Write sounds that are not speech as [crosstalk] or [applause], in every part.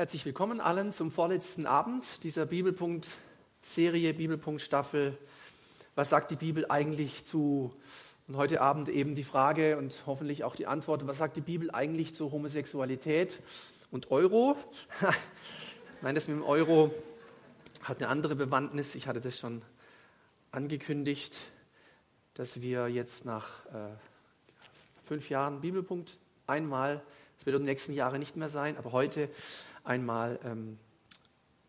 Herzlich willkommen allen zum vorletzten Abend dieser Bibelpunkt-Serie, Bibelpunkt-Staffel. Was sagt die Bibel eigentlich zu, und heute Abend eben die Frage und hoffentlich auch die Antwort, was sagt die Bibel eigentlich zu Homosexualität und Euro? [laughs] meine, das mit dem Euro hat eine andere Bewandtnis. Ich hatte das schon angekündigt, dass wir jetzt nach äh, fünf Jahren Bibelpunkt einmal, das wird in den nächsten Jahren nicht mehr sein, aber heute einmal ähm,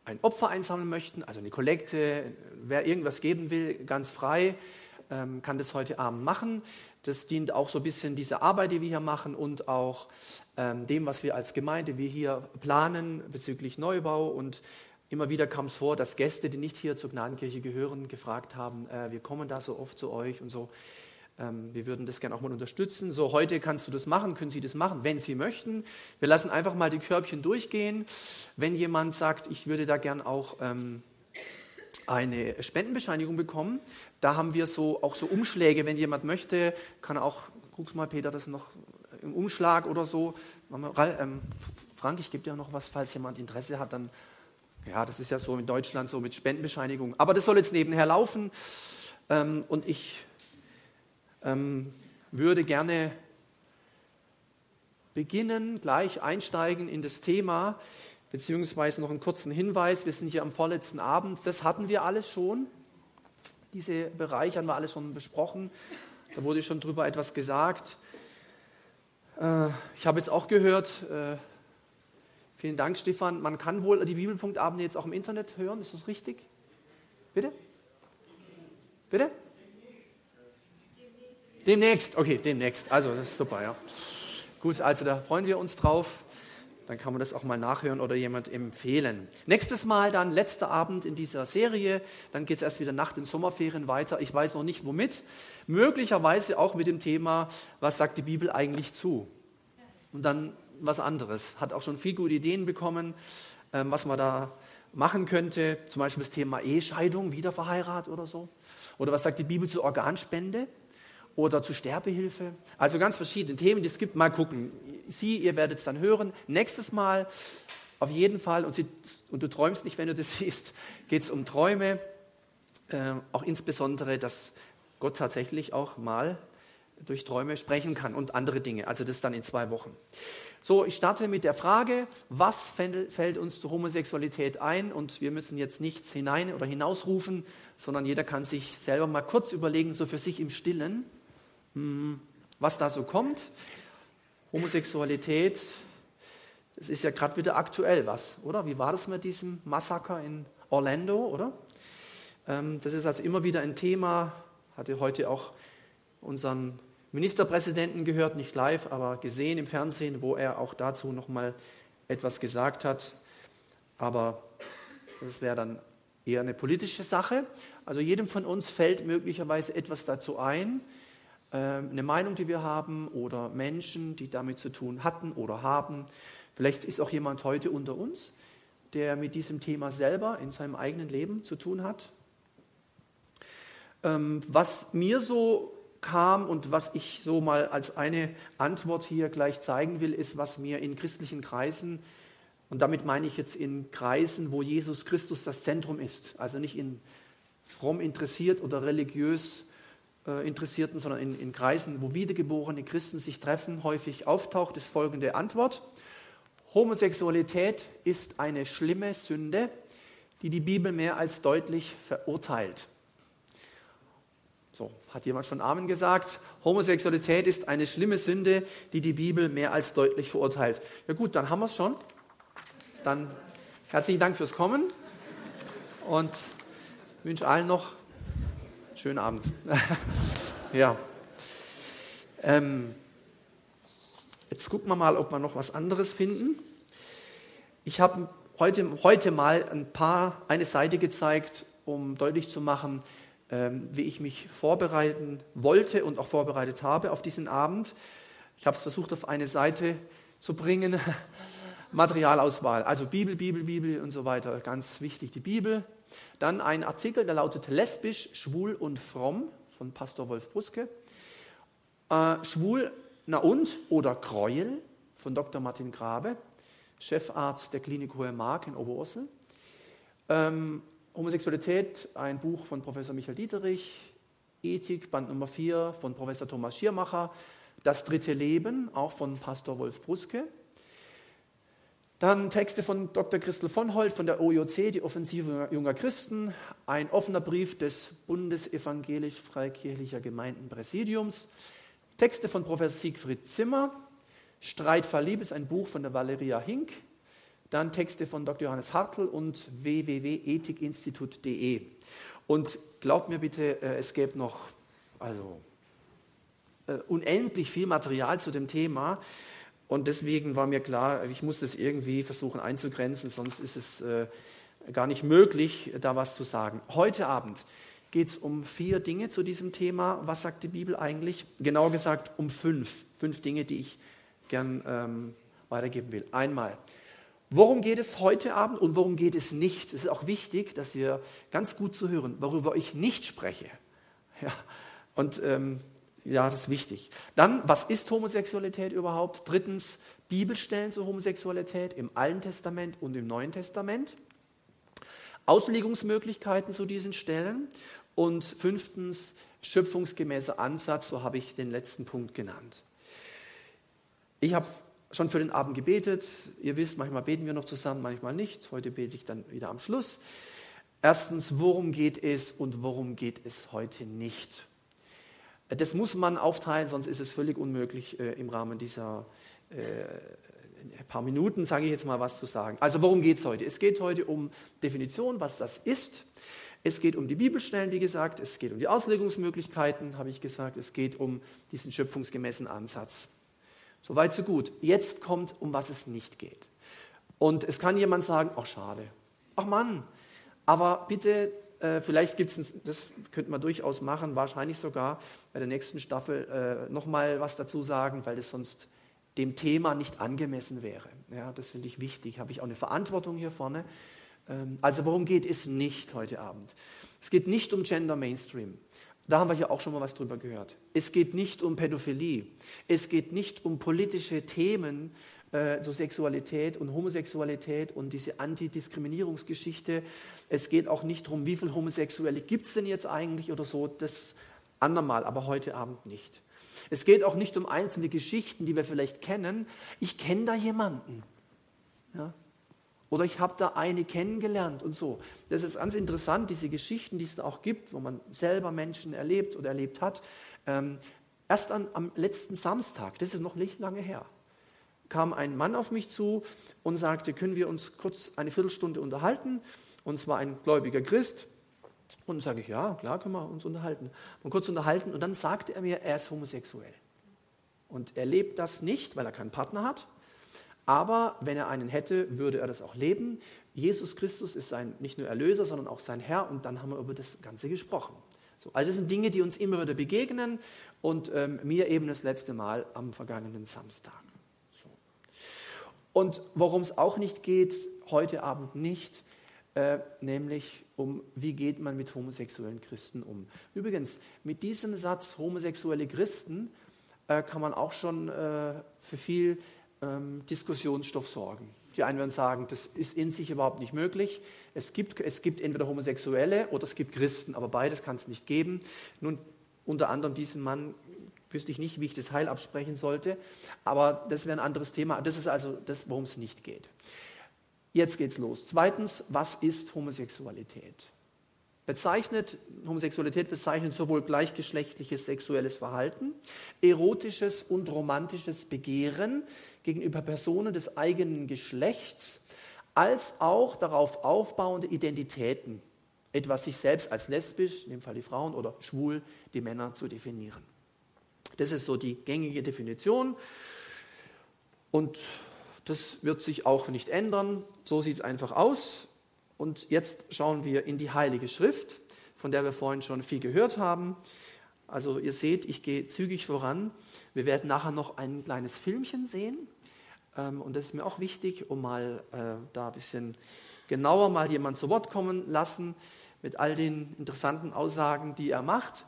ein Opfer einsammeln möchten, also eine Kollekte, wer irgendwas geben will, ganz frei, ähm, kann das heute Abend machen. Das dient auch so ein bisschen dieser Arbeit, die wir hier machen und auch ähm, dem, was wir als Gemeinde wir hier planen bezüglich Neubau. Und immer wieder kam es vor, dass Gäste, die nicht hier zur Gnadenkirche gehören, gefragt haben, äh, wir kommen da so oft zu euch und so. Ähm, wir würden das gerne auch mal unterstützen. So, heute kannst du das machen, können Sie das machen, wenn Sie möchten. Wir lassen einfach mal die Körbchen durchgehen. Wenn jemand sagt, ich würde da gern auch ähm, eine Spendenbescheinigung bekommen, da haben wir so auch so Umschläge, wenn jemand möchte, kann auch, guck's mal Peter, das noch im Umschlag oder so. Ähm, Frank, ich gebe dir noch was, falls jemand Interesse hat, dann, ja, das ist ja so in Deutschland so mit Spendenbescheinigung. Aber das soll jetzt nebenher laufen. Ähm, und ich ähm, würde gerne beginnen, gleich einsteigen in das Thema, beziehungsweise noch einen kurzen Hinweis. Wir sind hier am vorletzten Abend. Das hatten wir alles schon. Diese Bereiche haben wir alle schon besprochen. Da wurde schon drüber etwas gesagt. Äh, ich habe jetzt auch gehört, äh, vielen Dank, Stefan, man kann wohl die Bibelpunktabende jetzt auch im Internet hören. Ist das richtig? Bitte? Bitte? Demnächst, okay, demnächst. Also, das ist super, ja. Gut, also da freuen wir uns drauf. Dann kann man das auch mal nachhören oder jemand empfehlen. Nächstes Mal dann letzter Abend in dieser Serie. Dann geht es erst wieder nach den Sommerferien weiter. Ich weiß noch nicht womit. Möglicherweise auch mit dem Thema, was sagt die Bibel eigentlich zu? Und dann was anderes. Hat auch schon viel gute Ideen bekommen, ähm, was man da machen könnte. Zum Beispiel das Thema Ehescheidung, Wiederverheiratet oder so. Oder was sagt die Bibel zur Organspende? Oder zu Sterbehilfe. Also ganz verschiedene Themen, die es gibt. Mal gucken. Sie, ihr werdet es dann hören. Nächstes Mal auf jeden Fall, und, Sie, und du träumst nicht, wenn du das [laughs] siehst, geht es um Träume. Äh, auch insbesondere, dass Gott tatsächlich auch mal durch Träume sprechen kann und andere Dinge. Also das dann in zwei Wochen. So, ich starte mit der Frage, was fällt uns zur Homosexualität ein? Und wir müssen jetzt nichts hinein oder hinausrufen, sondern jeder kann sich selber mal kurz überlegen, so für sich im Stillen, was da so kommt. Homosexualität, das ist ja gerade wieder aktuell was, oder? Wie war das mit diesem Massaker in Orlando, oder? Ähm, das ist also immer wieder ein Thema, hatte heute auch unseren Ministerpräsidenten gehört, nicht live, aber gesehen im Fernsehen, wo er auch dazu nochmal etwas gesagt hat. Aber das wäre dann eher eine politische Sache. Also jedem von uns fällt möglicherweise etwas dazu ein, eine Meinung, die wir haben oder Menschen, die damit zu tun hatten oder haben. Vielleicht ist auch jemand heute unter uns, der mit diesem Thema selber in seinem eigenen Leben zu tun hat. Ähm, was mir so kam und was ich so mal als eine Antwort hier gleich zeigen will, ist, was mir in christlichen Kreisen, und damit meine ich jetzt in Kreisen, wo Jesus Christus das Zentrum ist, also nicht in fromm interessiert oder religiös äh, Interessierten, sondern in, in Kreisen, wo wiedergeborene Christen sich treffen, häufig auftaucht, ist folgende Antwort. Homosexualität ist eine schlimme Sünde, die die Bibel mehr als deutlich verurteilt. So, hat jemand schon Amen gesagt? Homosexualität ist eine schlimme Sünde, die die Bibel mehr als deutlich verurteilt. Ja gut, dann haben wir es schon. Dann herzlichen Dank fürs Kommen und wünsche allen noch Schönen Abend. [laughs] ja. Ähm, jetzt gucken wir mal, ob wir noch was anderes finden. Ich habe heute, heute mal ein paar, eine Seite gezeigt, um deutlich zu machen, ähm, wie ich mich vorbereiten wollte und auch vorbereitet habe auf diesen Abend. Ich habe es versucht, auf eine Seite zu bringen. [laughs] Materialauswahl, also Bibel, Bibel, Bibel und so weiter. Ganz wichtig, die Bibel. Dann ein Artikel, der lautet Lesbisch, schwul und fromm von Pastor Wolf Bruske. Äh, schwul, na und oder Gräuel von Dr. Martin Grabe. Chefarzt der Klinik Hohe Mark in Oberursel. Ähm, Homosexualität, ein Buch von Professor Michael Dieterich, Ethik, Band Nummer 4 von Professor Thomas Schiermacher, Das dritte Leben, auch von Pastor Wolf Bruske. Dann Texte von Dr. Christel von Holt von der OJC, die Offensive junger Christen, ein offener Brief des Bundesevangelisch-Freikirchlicher Gemeindenpräsidiums, Texte von Professor Siegfried Zimmer, Streit verlieb ist ein Buch von der Valeria Hink, dann Texte von Dr. Johannes Hartl und www.ethikinstitut.de. Und glaubt mir bitte, äh, es gäbe noch also, äh, unendlich viel Material zu dem Thema. Und deswegen war mir klar, ich muss das irgendwie versuchen einzugrenzen, sonst ist es äh, gar nicht möglich, da was zu sagen. Heute Abend geht es um vier Dinge zu diesem Thema. Was sagt die Bibel eigentlich? Genauer gesagt um fünf. Fünf Dinge, die ich gern ähm, weitergeben will. Einmal, worum geht es heute Abend und worum geht es nicht? Es ist auch wichtig, dass wir ganz gut zu hören, worüber ich nicht spreche. Ja, und ähm, ja, das ist wichtig. Dann, was ist Homosexualität überhaupt? Drittens, Bibelstellen zur Homosexualität im Alten Testament und im Neuen Testament. Auslegungsmöglichkeiten zu diesen Stellen. Und fünftens, schöpfungsgemäßer Ansatz, so habe ich den letzten Punkt genannt. Ich habe schon für den Abend gebetet. Ihr wisst, manchmal beten wir noch zusammen, manchmal nicht. Heute bete ich dann wieder am Schluss. Erstens, worum geht es und worum geht es heute nicht? Das muss man aufteilen, sonst ist es völlig unmöglich, äh, im Rahmen dieser äh, paar Minuten, sage ich jetzt mal, was zu sagen. Also worum geht es heute? Es geht heute um Definition, was das ist. Es geht um die Bibelstellen, wie gesagt. Es geht um die Auslegungsmöglichkeiten, habe ich gesagt. Es geht um diesen schöpfungsgemäßen Ansatz. Soweit, so gut. Jetzt kommt, um was es nicht geht. Und es kann jemand sagen, ach schade, ach Mann, aber bitte, äh, vielleicht gibt es, das könnte man durchaus machen, wahrscheinlich sogar bei der nächsten Staffel äh, nochmal was dazu sagen, weil es sonst dem Thema nicht angemessen wäre. Ja, das finde ich wichtig, habe ich auch eine Verantwortung hier vorne. Ähm, also worum geht es nicht heute Abend? Es geht nicht um Gender Mainstream. Da haben wir ja auch schon mal was drüber gehört. Es geht nicht um Pädophilie. Es geht nicht um politische Themen äh, zur Sexualität und Homosexualität und diese Antidiskriminierungsgeschichte. Es geht auch nicht darum, wie viele Homosexuelle gibt es denn jetzt eigentlich oder so. Das andermal, aber heute Abend nicht. Es geht auch nicht um einzelne Geschichten, die wir vielleicht kennen. Ich kenne da jemanden. Ja? Oder ich habe da eine kennengelernt und so. Das ist ganz interessant, diese Geschichten, die es da auch gibt, wo man selber Menschen erlebt oder erlebt hat. Ähm, erst an, am letzten Samstag, das ist noch nicht lange her, kam ein Mann auf mich zu und sagte, können wir uns kurz eine Viertelstunde unterhalten? Und zwar ein gläubiger Christ. Und sage ich, ja, klar können wir uns unterhalten. Und kurz unterhalten und dann sagte er mir, er ist homosexuell. Und er lebt das nicht, weil er keinen Partner hat, aber wenn er einen hätte, würde er das auch leben. Jesus Christus ist sein nicht nur Erlöser, sondern auch sein Herr. Und dann haben wir über das Ganze gesprochen. So, also das sind Dinge, die uns immer wieder begegnen und ähm, mir eben das letzte Mal am vergangenen Samstag. Und worum es auch nicht geht, heute Abend nicht, äh, nämlich um, wie geht man mit homosexuellen Christen um. Übrigens, mit diesem Satz homosexuelle Christen äh, kann man auch schon äh, für viel ähm, Diskussionsstoff sorgen. Die einen werden sagen, das ist in sich überhaupt nicht möglich. Es gibt, es gibt entweder Homosexuelle oder es gibt Christen, aber beides kann es nicht geben. Nun, unter anderem diesen Mann wüsste ich nicht, wie ich das Heil absprechen sollte, aber das wäre ein anderes Thema. Das ist also das, worum es nicht geht. Jetzt geht's los. Zweitens, was ist Homosexualität? bezeichnet, Homosexualität bezeichnet sowohl gleichgeschlechtliches sexuelles Verhalten, erotisches und romantisches Begehren gegenüber Personen des eigenen Geschlechts, als auch darauf aufbauende Identitäten, etwa sich selbst als lesbisch, in dem Fall die Frauen, oder schwul, die Männer zu definieren. Das ist so die gängige Definition und das wird sich auch nicht ändern. So sieht es einfach aus. Und jetzt schauen wir in die Heilige Schrift, von der wir vorhin schon viel gehört haben. Also ihr seht, ich gehe zügig voran. Wir werden nachher noch ein kleines Filmchen sehen. Ähm, und das ist mir auch wichtig, um mal äh, da ein bisschen genauer mal jemand zu Wort kommen lassen mit all den interessanten Aussagen, die er macht.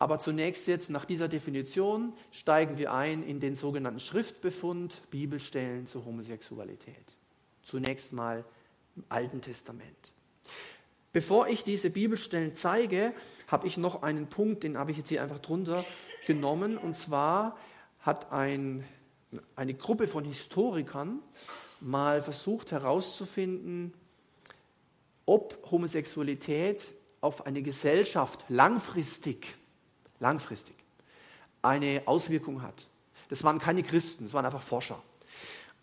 Aber zunächst jetzt nach dieser Definition steigen wir ein in den sogenannten Schriftbefund Bibelstellen zur Homosexualität. Zunächst mal im Alten Testament. Bevor ich diese Bibelstellen zeige, habe ich noch einen Punkt, den habe ich jetzt hier einfach drunter genommen. Und zwar hat ein, eine Gruppe von Historikern mal versucht herauszufinden, ob Homosexualität auf eine Gesellschaft langfristig, langfristig eine Auswirkung hat. Das waren keine Christen, das waren einfach Forscher.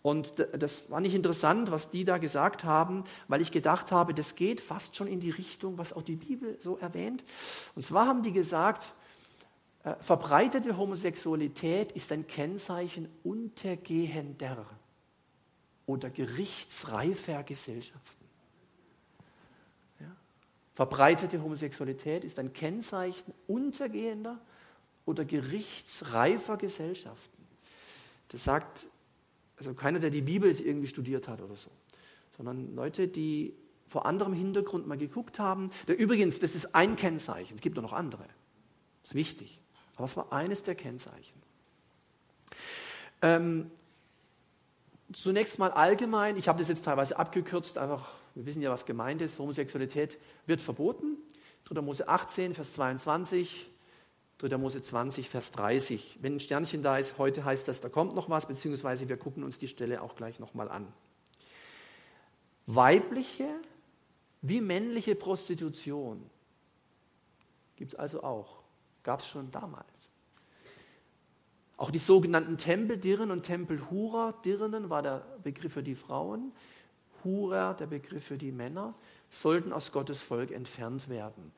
Und das war nicht interessant, was die da gesagt haben, weil ich gedacht habe, das geht fast schon in die Richtung, was auch die Bibel so erwähnt. Und zwar haben die gesagt, äh, verbreitete Homosexualität ist ein Kennzeichen untergehender oder gerichtsreifer Gesellschaften. Verbreitete Homosexualität ist ein Kennzeichen untergehender oder gerichtsreifer Gesellschaften. Das sagt also keiner, der die Bibel irgendwie studiert hat oder so, sondern Leute, die vor anderem Hintergrund mal geguckt haben. Der, übrigens, das ist ein Kennzeichen, es gibt auch noch andere. Das ist wichtig. Aber es war eines der Kennzeichen. Ähm, zunächst mal allgemein, ich habe das jetzt teilweise abgekürzt, einfach, wir wissen ja, was gemeint ist, Homosexualität wird verboten. 3. Mose 18, Vers 22, 3. Mose 20, Vers 30. Wenn ein Sternchen da ist, heute heißt das, da kommt noch was, beziehungsweise wir gucken uns die Stelle auch gleich nochmal an. Weibliche wie männliche Prostitution gibt es also auch. Gab es schon damals. Auch die sogenannten Tempeldirren und Tempelhurer, Dirnen war der Begriff für die Frauen, Hurer der Begriff für die Männer, sollten aus Gottes Volk entfernt werden.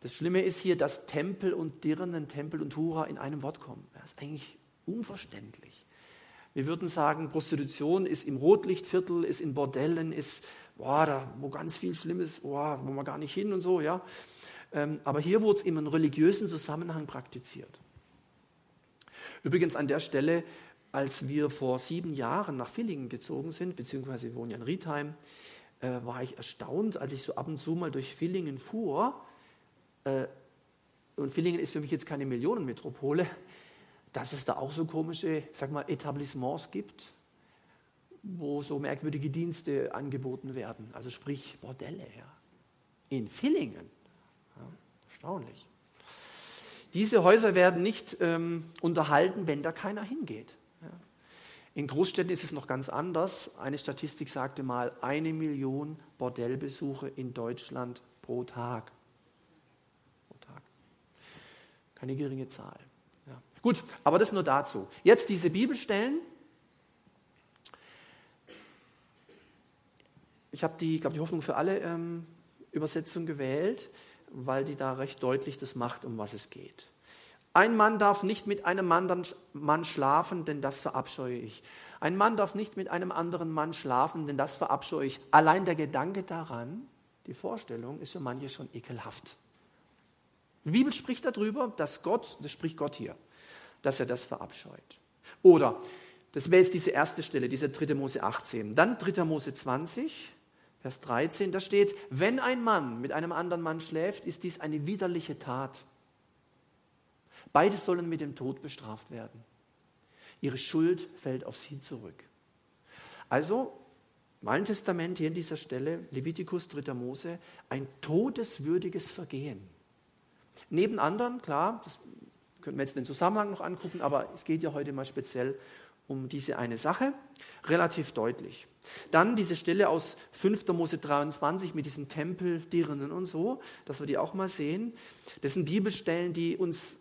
Das Schlimme ist hier, dass Tempel und Dirnen, Tempel und Hura in einem Wort kommen. Das ist eigentlich unverständlich. Wir würden sagen, Prostitution ist im Rotlichtviertel, ist in Bordellen, ist, boah, da, wo ganz viel Schlimmes, boah, wo man gar nicht hin und so, ja. Ähm, aber hier wurde es in einem religiösen Zusammenhang praktiziert. Übrigens an der Stelle, als wir vor sieben Jahren nach Villingen gezogen sind, beziehungsweise wir wohnen ja in Riedheim, äh, war ich erstaunt, als ich so ab und zu mal durch Villingen fuhr, äh, und Villingen ist für mich jetzt keine Millionenmetropole, dass es da auch so komische, sag mal, Etablissements gibt, wo so merkwürdige Dienste angeboten werden. Also sprich Bordelle, ja. In Villingen. Ja, erstaunlich. Diese Häuser werden nicht ähm, unterhalten, wenn da keiner hingeht. In Großstädten ist es noch ganz anders. Eine Statistik sagte mal, eine Million Bordellbesuche in Deutschland pro Tag. Keine geringe Zahl. Ja. Gut, aber das nur dazu. Jetzt diese Bibelstellen. Ich habe die, die Hoffnung für alle ähm, Übersetzung gewählt, weil die da recht deutlich das macht, um was es geht. Ein Mann darf nicht mit einem anderen Mann schlafen, denn das verabscheue ich. Ein Mann darf nicht mit einem anderen Mann schlafen, denn das verabscheue ich. Allein der Gedanke daran, die Vorstellung, ist für manche schon ekelhaft. Die Bibel spricht darüber, dass Gott, das spricht Gott hier, dass er das verabscheut. Oder, das wäre jetzt diese erste Stelle, diese 3. Mose 18. Dann 3. Mose 20, Vers 13, da steht, wenn ein Mann mit einem anderen Mann schläft, ist dies eine widerliche Tat. Beide sollen mit dem Tod bestraft werden. Ihre Schuld fällt auf sie zurück. Also, Alten Testament hier in dieser Stelle, Levitikus 3. Mose, ein todeswürdiges Vergehen. Neben anderen, klar, das können wir jetzt den Zusammenhang noch angucken, aber es geht ja heute mal speziell um diese eine Sache, relativ deutlich. Dann diese Stelle aus 5. Mose 23 mit diesen Tempeldirnen und so, dass wir die auch mal sehen. Das sind Bibelstellen, die uns,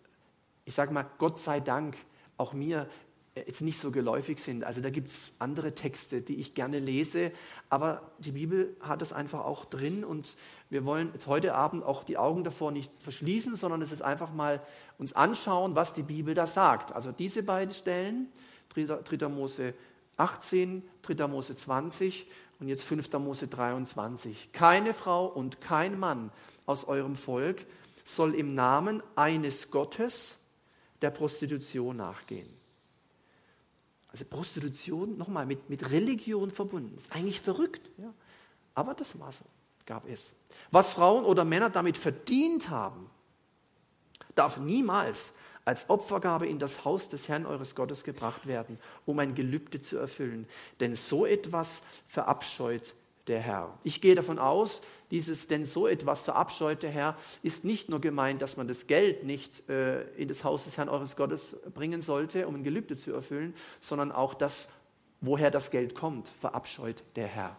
ich sage mal, Gott sei Dank, auch mir jetzt nicht so geläufig sind. Also da gibt es andere Texte, die ich gerne lese, aber die Bibel hat es einfach auch drin und wir wollen jetzt heute Abend auch die Augen davor nicht verschließen, sondern es ist einfach mal uns anschauen, was die Bibel da sagt. Also diese beiden Stellen, 3. Mose 18, 3. Mose 20 und jetzt 5. Mose 23. Keine Frau und kein Mann aus eurem Volk soll im Namen eines Gottes der Prostitution nachgehen. Also Prostitution nochmal mit, mit Religion verbunden. Ist eigentlich verrückt. Ja? Aber das war so, gab es. Was Frauen oder Männer damit verdient haben, darf niemals als Opfergabe in das Haus des Herrn eures Gottes gebracht werden, um ein Gelübde zu erfüllen. Denn so etwas verabscheut der Herr. Ich gehe davon aus, dieses denn so etwas verabscheut der Herr ist nicht nur gemeint, dass man das Geld nicht äh, in das Haus des Herrn eures Gottes bringen sollte, um ein Gelübde zu erfüllen, sondern auch das, woher das Geld kommt, verabscheut der Herr.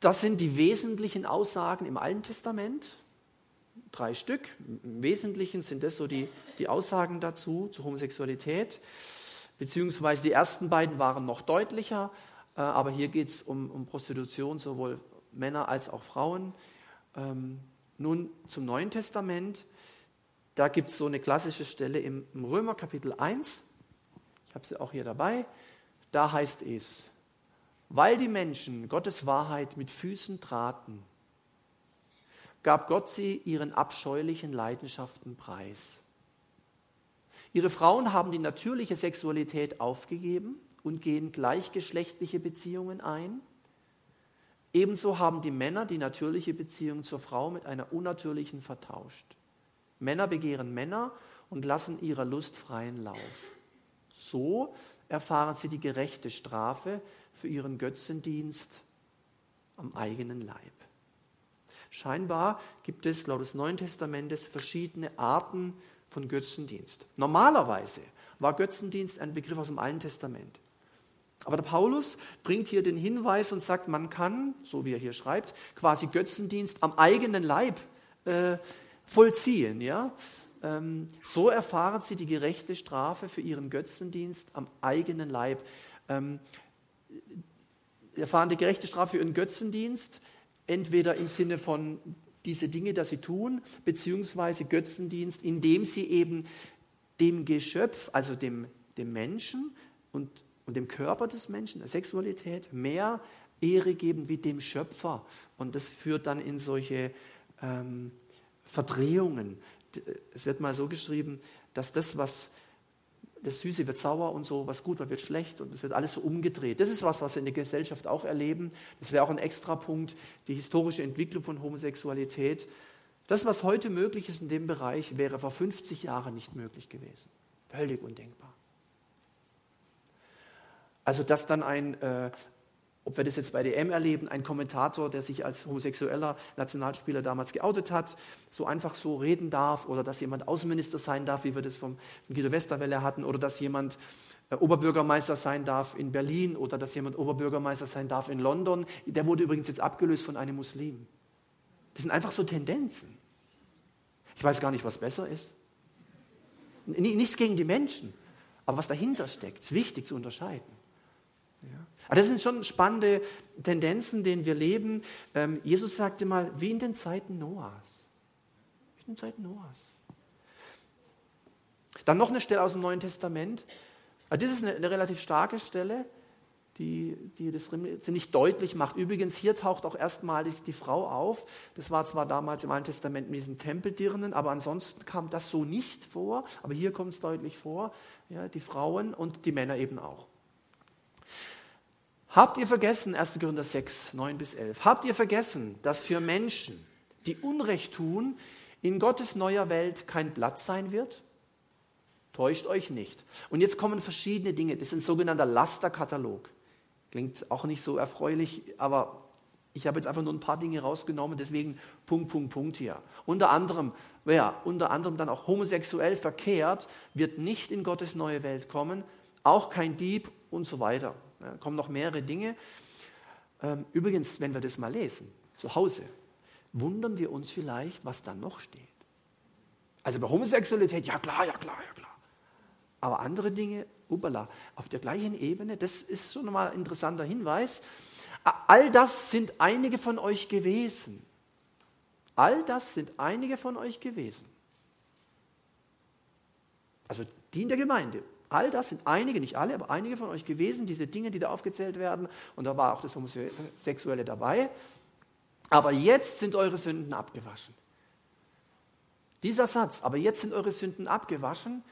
Das sind die wesentlichen Aussagen im Alten Testament drei Stück. Im Wesentlichen sind das so die, die Aussagen dazu, zur Homosexualität. Beziehungsweise die ersten beiden waren noch deutlicher, äh, aber hier geht es um, um, Prostitution, sowohl Männer als auch Frauen. Ähm, nun zum Neuen Testament. Da gibt es so eine klassische Stelle im, im Römer Kapitel 1. Ich habe sie auch hier dabei. Da heißt es, weil die Menschen Gottes Wahrheit mit Füßen traten, gab Gott sie ihren abscheulichen Leidenschaften preis. Ihre Frauen haben die natürliche Sexualität aufgegeben und gehen gleichgeschlechtliche Beziehungen ein. Ebenso haben die Männer die natürliche Beziehung zur Frau mit einer unnatürlichen vertauscht. Männer begehren Männer und lassen ihrer Lust freien Lauf. So erfahren sie die gerechte Strafe für ihren Götzendienst am eigenen Leib. Scheinbar gibt es laut des Neuen Testamentes verschiedene Arten von Götzendienst. Normalerweise war Götzendienst ein Begriff aus dem Alten Testament. Aber der Paulus bringt hier den Hinweis und sagt, man kann, so wie er hier schreibt, quasi Götzendienst am eigenen Leib äh, vollziehen. Ja? Ähm, so erfahren sie die gerechte Strafe für ihren Götzendienst am eigenen Leib. Ähm, erfahren die gerechte Strafe für ihren Götzendienst entweder im Sinne von diese Dinge, dass sie tun, beziehungsweise Götzendienst, indem sie eben dem Geschöpf, also dem, dem Menschen und, und dem Körper des Menschen, der Sexualität, mehr Ehre geben wie dem Schöpfer. Und das führt dann in solche ähm, Verdrehungen. Es wird mal so geschrieben, dass das, was das Süße wird sauer und so, was gut wird, wird schlecht und es wird alles so umgedreht. Das ist was, was wir in der Gesellschaft auch erleben. Das wäre auch ein extra Punkt, die historische Entwicklung von Homosexualität. Das, was heute möglich ist in dem Bereich, wäre vor 50 Jahren nicht möglich gewesen. Völlig undenkbar. Also, dass dann ein, äh, ob wir das jetzt bei DM erleben, ein Kommentator, der sich als homosexueller Nationalspieler damals geoutet hat, so einfach so reden darf oder dass jemand Außenminister sein darf, wie wir das vom Guido Westerwelle hatten, oder dass jemand äh, Oberbürgermeister sein darf in Berlin oder dass jemand Oberbürgermeister sein darf in London. Der wurde übrigens jetzt abgelöst von einem Muslim. Das sind einfach so Tendenzen. Ich weiß gar nicht, was besser ist. Nichts gegen die Menschen, aber was dahinter steckt, ist wichtig zu unterscheiden. Aber das sind schon spannende Tendenzen, denen wir leben. Ähm, Jesus sagte mal, wie in den Zeiten Noahs. Wie in den Zeiten Noahs. Dann noch eine Stelle aus dem Neuen Testament. Das ist eine, eine relativ starke Stelle, die, die das ziemlich deutlich macht. Übrigens, hier taucht auch erstmalig die Frau auf. Das war zwar damals im Alten Testament mit diesen Tempeldirnen, aber ansonsten kam das so nicht vor. Aber hier kommt es deutlich vor. Ja, die Frauen und die Männer eben auch. Habt ihr vergessen, 1. Korinther 6, 9 bis 11, habt ihr vergessen, dass für Menschen, die Unrecht tun, in Gottes neuer Welt kein Platz sein wird? Täuscht euch nicht. Und jetzt kommen verschiedene Dinge. Das ist ein sogenannter Lasterkatalog. Klingt auch nicht so erfreulich, aber ich habe jetzt einfach nur ein paar Dinge rausgenommen, deswegen Punkt, Punkt, Punkt hier. Unter anderem, ja, unter anderem dann auch homosexuell verkehrt, wird nicht in Gottes neue Welt kommen, auch kein Dieb und so weiter. Da kommen noch mehrere Dinge. Ähm, übrigens, wenn wir das mal lesen, zu Hause, wundern wir uns vielleicht, was da noch steht. Also bei Homosexualität, ja klar, ja klar, ja klar. Aber andere Dinge, upala, auf der gleichen Ebene, das ist schon mal ein interessanter Hinweis. All das sind einige von euch gewesen. All das sind einige von euch gewesen. Also die in der Gemeinde. All das sind einige, nicht alle, aber einige von euch gewesen, diese Dinge, die da aufgezählt werden. Und da war auch das Homosexuelle dabei. Aber jetzt sind eure Sünden abgewaschen. Dieser Satz, aber jetzt sind eure Sünden abgewaschen,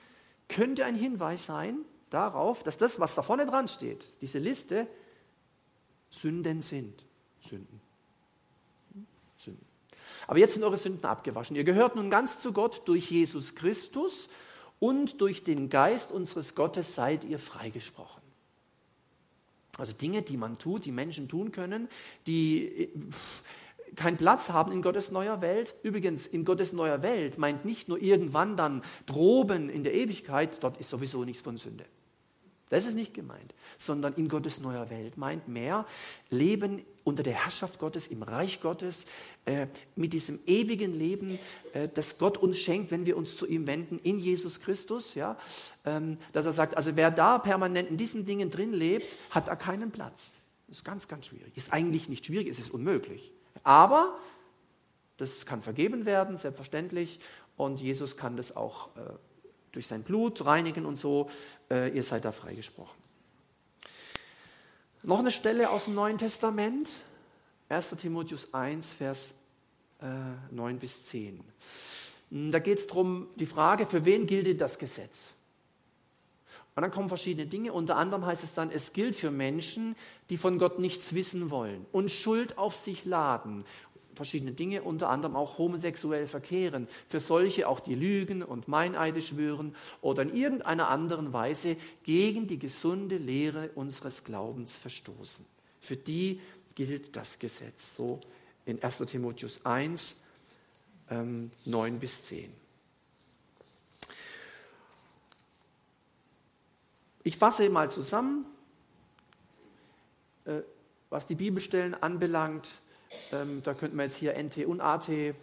könnte ein Hinweis sein darauf, dass das, was da vorne dran steht, diese Liste, Sünden sind. Sünden. Sünden. Aber jetzt sind eure Sünden abgewaschen. Ihr gehört nun ganz zu Gott durch Jesus Christus und durch den Geist unseres Gottes seid ihr freigesprochen. Also Dinge, die man tut, die Menschen tun können, die äh, keinen Platz haben in Gottes neuer Welt. Übrigens, in Gottes neuer Welt meint nicht nur irgendwann dann droben in der Ewigkeit, dort ist sowieso nichts von Sünde. Das ist nicht gemeint, sondern in Gottes neuer Welt meint mehr Leben unter der Herrschaft Gottes, im Reich Gottes, äh, mit diesem ewigen Leben, äh, das Gott uns schenkt, wenn wir uns zu ihm wenden, in Jesus Christus. Ja? Ähm, dass er sagt, also wer da permanent in diesen Dingen drin lebt, hat da keinen Platz. Das ist ganz, ganz schwierig. Ist eigentlich nicht schwierig, es ist unmöglich. Aber das kann vergeben werden, selbstverständlich. Und Jesus kann das auch äh, durch sein Blut reinigen und so. Äh, ihr seid da freigesprochen. Noch eine Stelle aus dem Neuen Testament, 1 Timotheus 1, Vers äh, 9 bis 10. Da geht es darum, die Frage, für wen gilt das Gesetz? Und dann kommen verschiedene Dinge. Unter anderem heißt es dann, es gilt für Menschen, die von Gott nichts wissen wollen und Schuld auf sich laden verschiedene Dinge, unter anderem auch homosexuell verkehren. Für solche auch die Lügen und Meineide schwören oder in irgendeiner anderen Weise gegen die gesunde Lehre unseres Glaubens verstoßen. Für die gilt das Gesetz. So in 1 Timotheus 1, ähm, 9 bis 10. Ich fasse mal zusammen, äh, was die Bibelstellen anbelangt. Ähm, da könnten wir jetzt hier NT und AT äh,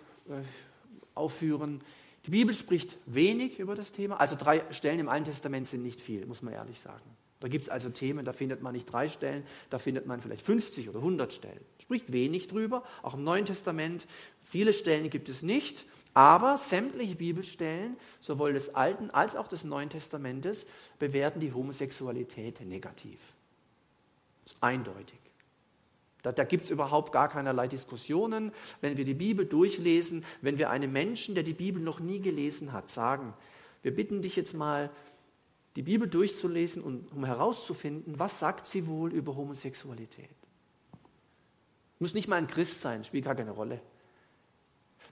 aufführen. Die Bibel spricht wenig über das Thema. Also drei Stellen im Alten Testament sind nicht viel, muss man ehrlich sagen. Da gibt es also Themen, da findet man nicht drei Stellen, da findet man vielleicht 50 oder 100 Stellen. Spricht wenig drüber, auch im Neuen Testament. Viele Stellen gibt es nicht, aber sämtliche Bibelstellen, sowohl des Alten als auch des Neuen Testamentes, bewerten die Homosexualität negativ. Das ist eindeutig. Da, da gibt es überhaupt gar keinerlei Diskussionen. Wenn wir die Bibel durchlesen, wenn wir einem Menschen, der die Bibel noch nie gelesen hat, sagen, wir bitten dich jetzt mal, die Bibel durchzulesen, und, um herauszufinden, was sagt sie wohl über Homosexualität. Muss nicht mal ein Christ sein, spielt gar keine Rolle.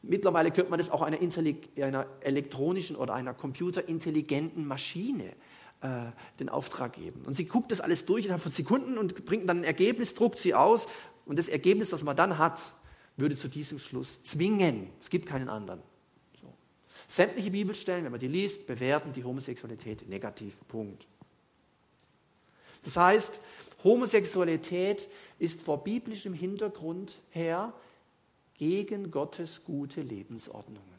Mittlerweile könnte man das auch einer, einer elektronischen oder einer computerintelligenten Maschine äh, den Auftrag geben. Und sie guckt das alles durch innerhalb von Sekunden und bringt dann ein Ergebnis, druckt sie aus. Und das Ergebnis, was man dann hat, würde zu diesem Schluss zwingen. Es gibt keinen anderen. Sämtliche Bibelstellen, wenn man die liest, bewerten die Homosexualität negativ. Punkt. Das heißt, Homosexualität ist vor biblischem Hintergrund her gegen Gottes gute Lebensordnungen.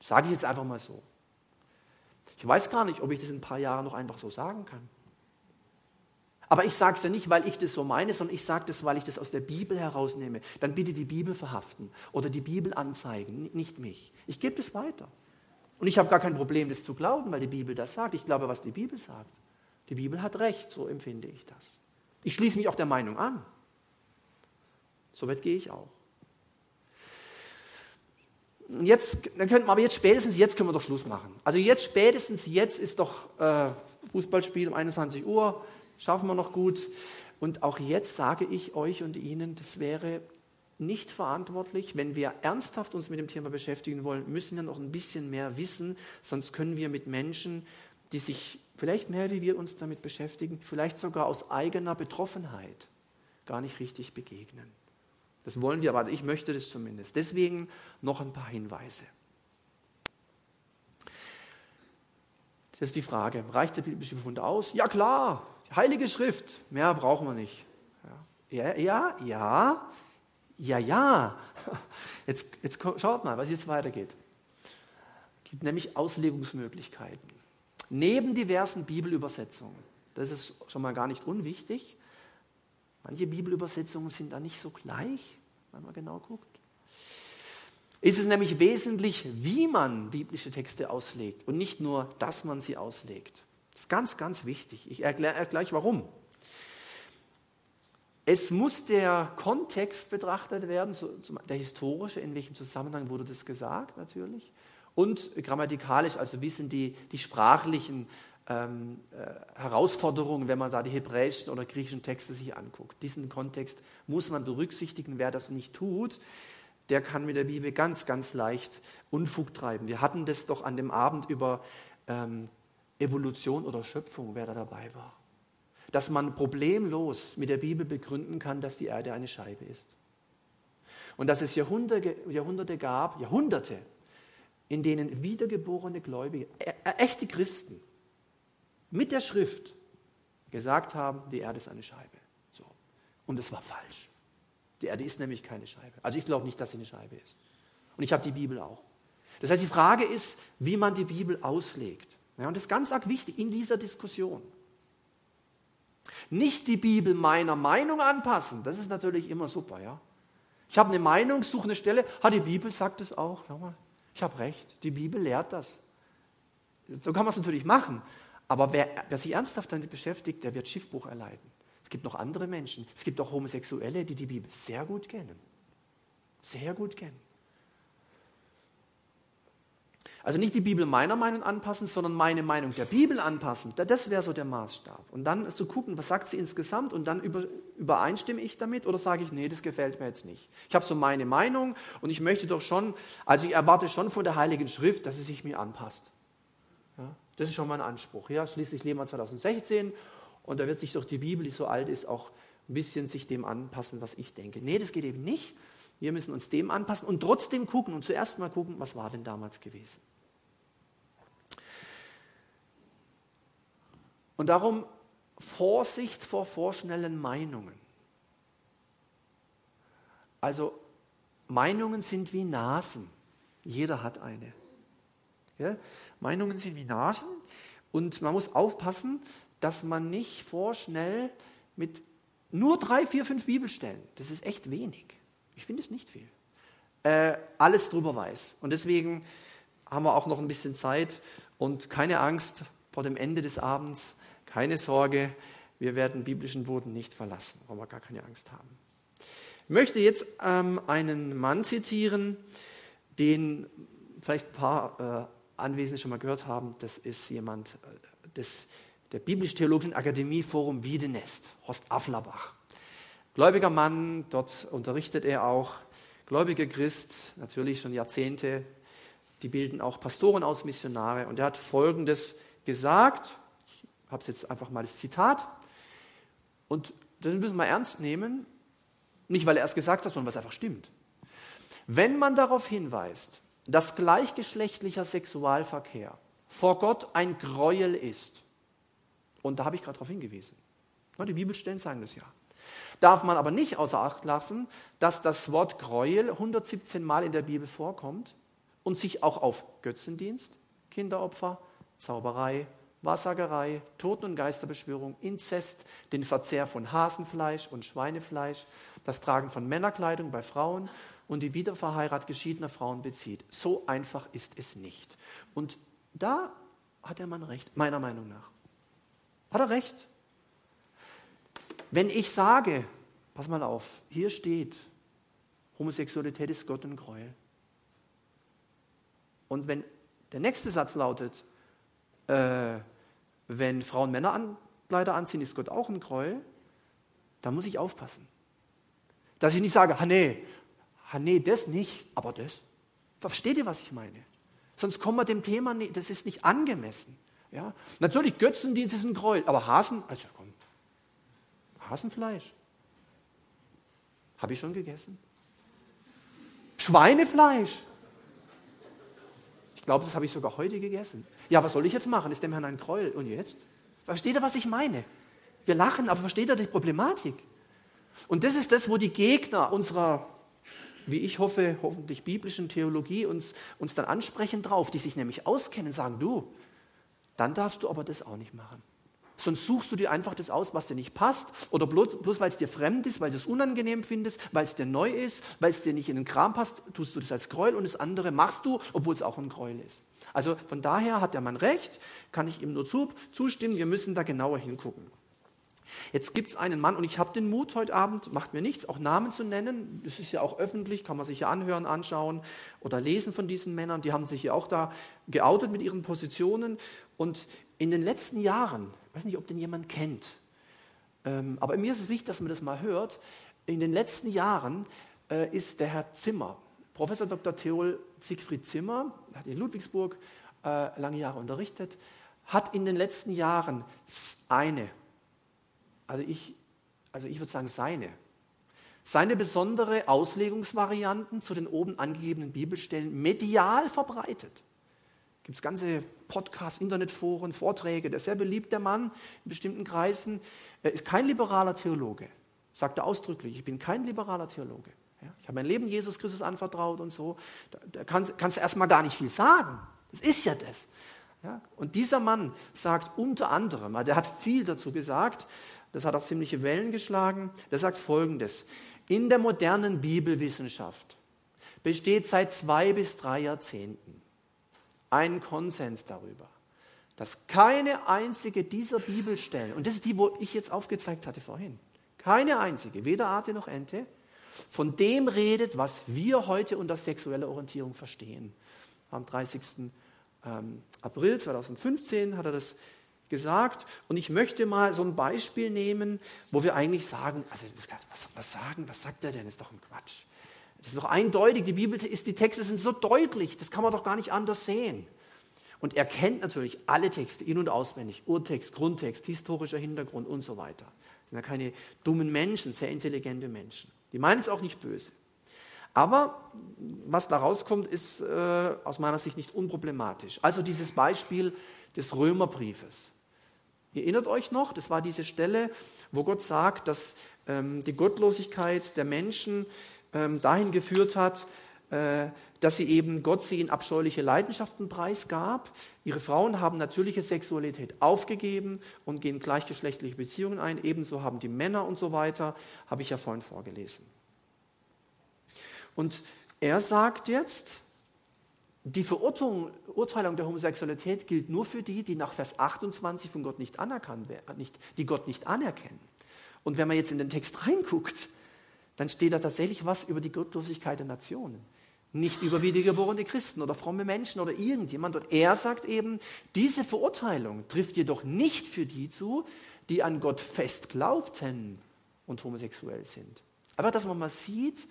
Sage ich jetzt einfach mal so. Ich weiß gar nicht, ob ich das in ein paar Jahren noch einfach so sagen kann. Aber ich sage es ja nicht, weil ich das so meine, sondern ich sage das, weil ich das aus der Bibel herausnehme. Dann bitte die Bibel verhaften oder die Bibel anzeigen, nicht mich. Ich gebe es weiter. Und ich habe gar kein Problem, das zu glauben, weil die Bibel das sagt. Ich glaube, was die Bibel sagt. Die Bibel hat recht, so empfinde ich das. Ich schließe mich auch der Meinung an. So weit gehe ich auch jetzt, dann könnten wir aber jetzt spätestens jetzt können wir doch Schluss machen. Also jetzt spätestens jetzt ist doch äh, Fußballspiel um 21 Uhr, schaffen wir noch gut. Und auch jetzt sage ich euch und Ihnen, das wäre nicht verantwortlich. Wenn wir ernsthaft uns mit dem Thema beschäftigen wollen, müssen wir noch ein bisschen mehr wissen, sonst können wir mit Menschen, die sich vielleicht mehr wie wir uns damit beschäftigen, vielleicht sogar aus eigener Betroffenheit gar nicht richtig begegnen. Das wollen wir, aber ich möchte das zumindest. Deswegen noch ein paar Hinweise. Das ist die Frage, reicht der biblische Befund aus? Ja klar, Heilige Schrift, mehr brauchen wir nicht. Ja, ja, ja, ja, ja. [laughs] Jetzt, jetzt schaut mal, was jetzt weitergeht. Es gibt nämlich Auslegungsmöglichkeiten. Neben diversen Bibelübersetzungen, das ist schon mal gar nicht unwichtig, Manche Bibelübersetzungen sind da nicht so gleich, wenn man genau guckt. Ist es nämlich wesentlich, wie man biblische Texte auslegt und nicht nur, dass man sie auslegt. Ist ganz, ganz wichtig. Ich erkläre gleich warum. Es muss der Kontext betrachtet werden, der historische, in welchem Zusammenhang wurde das gesagt natürlich. Und grammatikalisch, also wissen die, die sprachlichen äh, ähm, äh, Herausforderung, wenn man da die hebräischen oder griechischen Texte sich anguckt. Diesen Kontext muss man berücksichtigen. Wer das nicht tut, der kann mit der Bibel ganz, ganz leicht Unfug treiben. Wir hatten das doch an dem Abend über ähm, Evolution oder Schöpfung, wer da dabei war. Dass man problemlos mit der Bibel begründen kann, dass die Erde eine Scheibe ist. Und dass es Jahrhunderte, Jahrhunderte gab, Jahrhunderte, in denen wiedergeborene Gläubige, e, e, echte Christen, mit der Schrift gesagt haben, die Erde ist eine Scheibe. So. Und es war falsch. Die Erde ist nämlich keine Scheibe. Also ich glaube nicht, dass sie eine Scheibe ist. Und ich habe die Bibel auch. Das heißt, die Frage ist, wie man die Bibel auslegt. Ja, und das ist ganz arg wichtig in dieser Diskussion. Nicht die Bibel meiner Meinung anpassen, das ist natürlich immer super. Ja? Ich habe eine Meinung, suche eine Stelle, ha, die Bibel sagt es auch. Schau mal, ich habe recht, die Bibel lehrt das. So kann man es natürlich machen. Aber wer, wer sich ernsthaft damit beschäftigt, der wird Schiffbruch erleiden. Es gibt noch andere Menschen. Es gibt auch Homosexuelle, die die Bibel sehr gut kennen. Sehr gut kennen. Also nicht die Bibel meiner Meinung anpassen, sondern meine Meinung der Bibel anpassen. Das wäre so der Maßstab. Und dann zu gucken, was sagt sie insgesamt und dann über, übereinstimme ich damit oder sage ich, nee, das gefällt mir jetzt nicht. Ich habe so meine Meinung und ich möchte doch schon, also ich erwarte schon von der Heiligen Schrift, dass sie sich mir anpasst. Ja, das ist schon mein Anspruch. Ja, schließlich leben wir 2016 und da wird sich doch die Bibel, die so alt ist, auch ein bisschen sich dem anpassen, was ich denke. Nee, das geht eben nicht. Wir müssen uns dem anpassen und trotzdem gucken und zuerst mal gucken, was war denn damals gewesen. Und darum Vorsicht vor vorschnellen Meinungen. Also Meinungen sind wie Nasen. Jeder hat eine. Ja? Meinungen sind wie Nasen und man muss aufpassen, dass man nicht vorschnell mit nur drei, vier, fünf Bibelstellen, das ist echt wenig, ich finde es nicht viel, äh, alles drüber weiß. Und deswegen haben wir auch noch ein bisschen Zeit und keine Angst vor dem Ende des Abends. Keine Sorge, wir werden biblischen Boden nicht verlassen, brauchen wir gar keine Angst haben. Ich möchte jetzt ähm, einen Mann zitieren, den vielleicht ein paar äh, Anwesende schon mal gehört haben. Das ist jemand äh, des, der Biblisch-Theologischen Akademie Forum Wiedenest, Horst Afflerbach. Gläubiger Mann, dort unterrichtet er auch. Gläubiger Christ, natürlich schon Jahrzehnte. Die bilden auch Pastoren aus, Missionare. Und er hat Folgendes gesagt, habe es jetzt einfach mal das Zitat. Und das müssen wir ernst nehmen, nicht weil er es gesagt hat, sondern weil es einfach stimmt. Wenn man darauf hinweist, dass gleichgeschlechtlicher Sexualverkehr vor Gott ein Gräuel ist, und da habe ich gerade darauf hingewiesen, die Bibelstellen sagen das ja, darf man aber nicht außer Acht lassen, dass das Wort Gräuel 117 Mal in der Bibel vorkommt und sich auch auf Götzendienst, Kinderopfer, Zauberei, Wahrsagerei, Toten- und Geisterbeschwörung, Inzest, den Verzehr von Hasenfleisch und Schweinefleisch, das Tragen von Männerkleidung bei Frauen und die Wiederverheirat geschiedener Frauen bezieht. So einfach ist es nicht. Und da hat der Mann recht, meiner Meinung nach. Hat er recht? Wenn ich sage, pass mal auf, hier steht, Homosexualität ist Gott und Gräuel. Und wenn der nächste Satz lautet, äh, wenn Frauen Männerkleider anziehen, ist Gott auch ein Gräuel. Da muss ich aufpassen. Dass ich nicht sage, ha nee, ha nee, das nicht, aber das. Versteht ihr, was ich meine? Sonst kommen wir dem Thema nicht, das ist nicht angemessen. Ja? Natürlich, Götzendienst ist ein Gräuel, aber Hasen, also komm, Hasenfleisch. Habe ich schon gegessen? Schweinefleisch. Ich glaube, das habe ich sogar heute gegessen. Ja, was soll ich jetzt machen? Ist dem Herrn ein Gräuel. Und jetzt? Versteht ihr, was ich meine? Wir lachen, aber versteht ihr die Problematik? Und das ist das, wo die Gegner unserer, wie ich hoffe, hoffentlich biblischen Theologie uns, uns dann ansprechen drauf, die sich nämlich auskennen, sagen, du, dann darfst du aber das auch nicht machen. Sonst suchst du dir einfach das aus, was dir nicht passt oder bloß, bloß weil es dir fremd ist, weil du es unangenehm findest, weil es dir neu ist, weil es dir nicht in den Kram passt, tust du das als Gräuel und das andere machst du, obwohl es auch ein Gräuel ist. Also von daher hat der Mann recht, kann ich ihm nur zu, zustimmen, wir müssen da genauer hingucken. Jetzt gibt es einen Mann, und ich habe den Mut heute Abend, macht mir nichts, auch Namen zu nennen. Das ist ja auch öffentlich, kann man sich ja anhören, anschauen oder lesen von diesen Männern. Die haben sich ja auch da geoutet mit ihren Positionen. Und in den letzten Jahren, ich weiß nicht, ob den jemand kennt, ähm, aber mir ist es wichtig, dass man das mal hört. In den letzten Jahren äh, ist der Herr Zimmer, Professor Dr. Theol Siegfried Zimmer, hat in Ludwigsburg äh, lange Jahre unterrichtet, hat in den letzten Jahren eine, also ich, also ich würde sagen seine, seine besondere Auslegungsvarianten zu den oben angegebenen Bibelstellen medial verbreitet. Gibt es ganze Podcasts, Internetforen, Vorträge. Der sehr beliebt, der Mann, in bestimmten Kreisen. Er ist kein liberaler Theologe, sagt er ausdrücklich. Ich bin kein liberaler Theologe. Ja, ich habe mein Leben Jesus Christus anvertraut und so. Da, da kannst, kannst du erstmal gar nicht viel sagen. Das ist ja das. Ja, und dieser Mann sagt unter anderem, der hat viel dazu gesagt, das hat auch ziemliche Wellen geschlagen, der sagt folgendes. In der modernen Bibelwissenschaft besteht seit zwei bis drei Jahrzehnten ein Konsens darüber, dass keine einzige dieser Bibelstellen, und das ist die, wo ich jetzt aufgezeigt hatte vorhin, keine einzige, weder Arte noch Ente, von dem redet, was wir heute unter sexuelle Orientierung verstehen. Am 30. Ähm, April 2015 hat er das gesagt. Und ich möchte mal so ein Beispiel nehmen, wo wir eigentlich sagen, also was, was sagen, was sagt er denn? Das ist doch ein Quatsch. Das ist doch eindeutig, die Bibel ist, die Texte sind so deutlich, das kann man doch gar nicht anders sehen. Und er kennt natürlich alle Texte in- und auswendig, Urtext, Grundtext, historischer Hintergrund und so weiter. Das sind ja keine dummen Menschen, sehr intelligente Menschen. Die meinen es auch nicht böse. Aber was da rauskommt, ist äh, aus meiner Sicht nicht unproblematisch. Also dieses Beispiel des Römerbriefes. Ihr erinnert euch noch, das war diese Stelle, wo Gott sagt, dass ähm, die Gottlosigkeit der Menschen dahin geführt hat, äh, dass sie eben Gott sie in abscheuliche Leidenschaften preisgab. Ihre Frauen haben natürliche Sexualität aufgegeben und gehen gleichgeschlechtliche Beziehungen ein. Ebenso haben die Männer und so weiter, habe ich ja vorhin vorgelesen. Und er sagt jetzt, die Verurteilung der Homosexualität gilt nur für die, die nach Vers 28 von Gott nicht anerkannt werden, die Gott nicht anerkennen. Und wenn man jetzt in den Text reinguckt, dann steht da tatsächlich was über die Gottlosigkeit der Nationen. Nicht über wiedergeborene Christen oder fromme Menschen oder irgendjemand. Und er sagt eben, diese Verurteilung trifft jedoch nicht für die zu, die an Gott fest glaubten und homosexuell sind. Aber dass man mal sieht,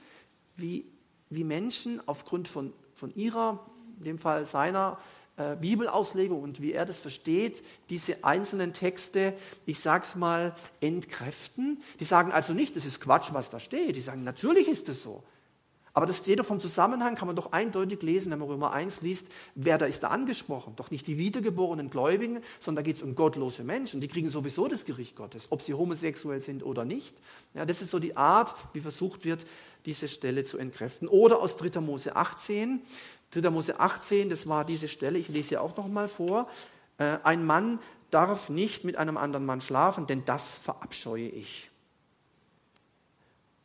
wie, wie Menschen aufgrund von, von ihrer, in dem Fall seiner äh, Bibelauslegung und wie er das versteht, diese einzelnen Texte, ich sag's mal, entkräften. Die sagen also nicht, das ist Quatsch, was da steht. Die sagen, natürlich ist es so. Aber das steht doch vom Zusammenhang, kann man doch eindeutig lesen, wenn man Römer 1 liest, wer da ist da angesprochen. Doch nicht die wiedergeborenen Gläubigen, sondern da geht es um gottlose Menschen. Die kriegen sowieso das Gericht Gottes, ob sie homosexuell sind oder nicht. Ja, das ist so die Art, wie versucht wird, diese Stelle zu entkräften. Oder aus 3. Mose 18. 3. Mose 18, das war diese Stelle, ich lese ja auch noch mal vor. Äh, ein Mann darf nicht mit einem anderen Mann schlafen, denn das verabscheue ich.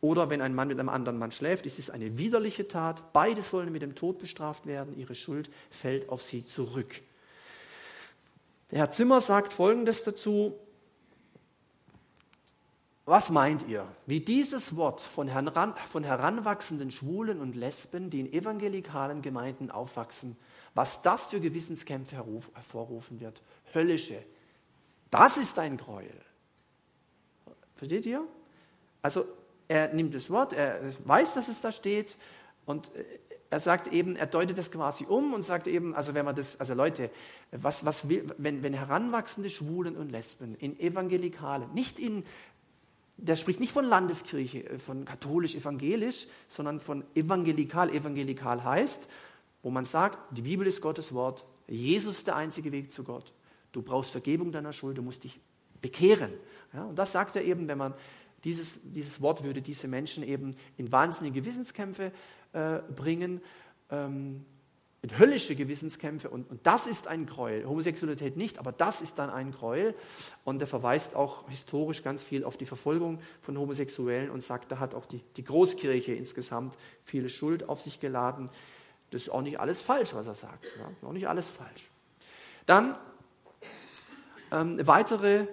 Oder wenn ein Mann mit einem anderen Mann schläft, ist es eine widerliche Tat. Beide sollen mit dem Tod bestraft werden. Ihre Schuld fällt auf sie zurück. Der Herr Zimmer sagt Folgendes dazu. Was meint ihr, wie dieses Wort von, heran, von heranwachsenden Schwulen und Lesben, die in evangelikalen Gemeinden aufwachsen, was das für Gewissenskämpfe hervorrufen wird? Höllische. Das ist ein Gräuel. Versteht ihr? Also er nimmt das Wort, er weiß, dass es da steht und er sagt eben, er deutet das quasi um und sagt eben, also wenn man das, also Leute, was, was will, wenn, wenn heranwachsende Schwulen und Lesben in Evangelikalen, nicht in der spricht nicht von Landeskirche, äh, von katholisch-evangelisch, sondern von evangelikal. Evangelikal heißt, wo man sagt, die Bibel ist Gottes Wort, Jesus ist der einzige Weg zu Gott. Du brauchst Vergebung deiner Schuld, du musst dich bekehren. Ja, und das sagt er eben, wenn man dieses, dieses Wort würde diese Menschen eben in wahnsinnige Gewissenskämpfe äh, bringen. Ähm, in höllische Gewissenskämpfe und, und das ist ein Gräuel. Homosexualität nicht, aber das ist dann ein Gräuel. Und er verweist auch historisch ganz viel auf die Verfolgung von Homosexuellen und sagt, da hat auch die, die Großkirche insgesamt viele Schuld auf sich geladen. Das ist auch nicht alles falsch, was er sagt. Ja? Auch nicht alles falsch. Dann ähm, weitere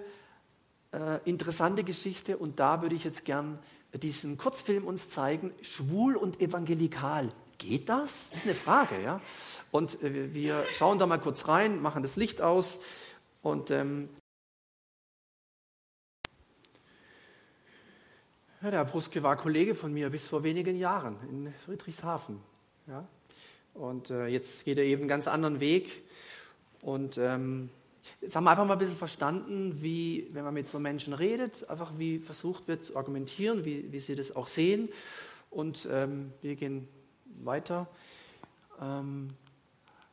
äh, interessante Geschichte und da würde ich jetzt gern diesen Kurzfilm uns zeigen, schwul und evangelikal. Geht das? Das ist eine Frage, ja. Und äh, wir schauen da mal kurz rein, machen das Licht aus und ähm, ja, der Herr Bruske war Kollege von mir bis vor wenigen Jahren in Friedrichshafen. Ja. Und äh, jetzt geht er eben einen ganz anderen Weg. Und ähm, Jetzt haben wir einfach mal ein bisschen verstanden, wie, wenn man mit so Menschen redet, einfach wie versucht wird zu argumentieren, wie, wie sie das auch sehen. Und ähm, wir gehen weiter. Ähm,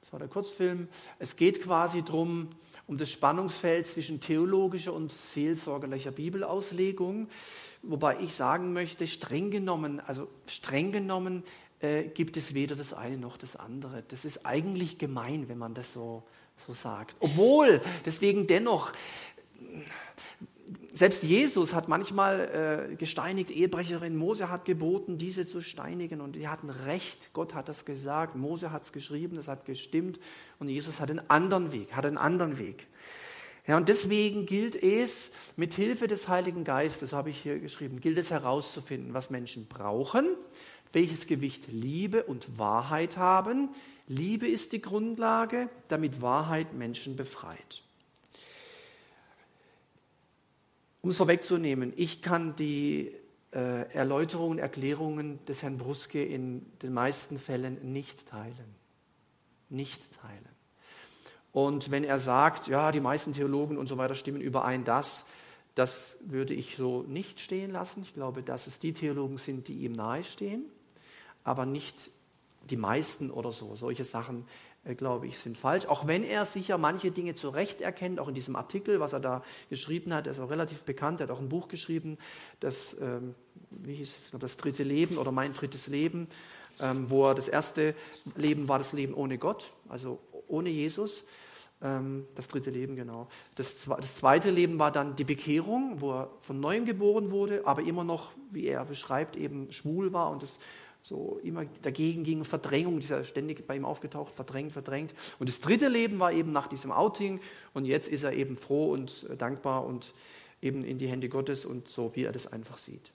das war der Kurzfilm. Es geht quasi darum, um das Spannungsfeld zwischen theologischer und seelsorgerlicher Bibelauslegung. Wobei ich sagen möchte, streng genommen, also streng genommen äh, gibt es weder das eine noch das andere. Das ist eigentlich gemein, wenn man das so so sagt. Obwohl, deswegen dennoch, selbst Jesus hat manchmal äh, gesteinigt Ehebrecherin. Mose hat geboten, diese zu steinigen und die hatten recht. Gott hat das gesagt, Mose hat es geschrieben, das hat gestimmt und Jesus hat einen anderen Weg, hat einen anderen Weg. Ja, und deswegen gilt es, mit Hilfe des Heiligen Geistes, habe ich hier geschrieben, gilt es herauszufinden, was Menschen brauchen, welches Gewicht Liebe und Wahrheit haben, Liebe ist die Grundlage, damit Wahrheit Menschen befreit. Um es vorwegzunehmen, ich kann die äh, Erläuterungen, Erklärungen des Herrn Bruske in den meisten Fällen nicht teilen. Nicht teilen. Und wenn er sagt, ja, die meisten Theologen und so weiter stimmen überein, das, das würde ich so nicht stehen lassen. Ich glaube, dass es die Theologen sind, die ihm nahestehen, aber nicht die meisten oder so. Solche Sachen, glaube ich, sind falsch. Auch wenn er sicher manche Dinge zu Recht erkennt, auch in diesem Artikel, was er da geschrieben hat, er ist auch relativ bekannt, er hat auch ein Buch geschrieben, das, ähm, wie hieß es, das dritte Leben oder mein drittes Leben, ähm, wo er das erste Leben war das Leben ohne Gott, also ohne Jesus. Ähm, das dritte Leben, genau. Das, das zweite Leben war dann die Bekehrung, wo er von neuem geboren wurde, aber immer noch, wie er beschreibt, eben schwul war und das so immer dagegen ging, Verdrängung, die ist ja ständig bei ihm aufgetaucht, verdrängt, verdrängt. Und das dritte Leben war eben nach diesem Outing und jetzt ist er eben froh und äh, dankbar und eben in die Hände Gottes und so, wie er das einfach sieht.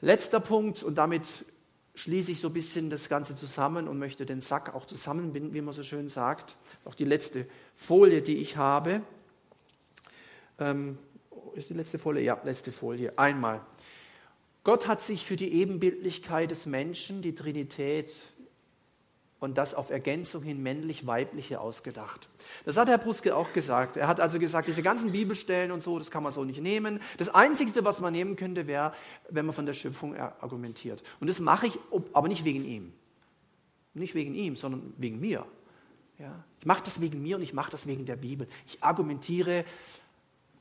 Letzter Punkt und damit schließe ich so ein bisschen das Ganze zusammen und möchte den Sack auch zusammenbinden, wie man so schön sagt. Auch die letzte Folie, die ich habe. Ähm, ist die letzte Folie? Ja, letzte Folie. Einmal. Gott hat sich für die Ebenbildlichkeit des Menschen, die Trinität und das auf Ergänzung hin männlich-weibliche ausgedacht. Das hat Herr Bruske auch gesagt. Er hat also gesagt, diese ganzen Bibelstellen und so, das kann man so nicht nehmen. Das Einzige, was man nehmen könnte, wäre, wenn man von der Schöpfung argumentiert. Und das mache ich, aber nicht wegen ihm. Nicht wegen ihm, sondern wegen mir. Ja? Ich mache das wegen mir und ich mache das wegen der Bibel. Ich argumentiere,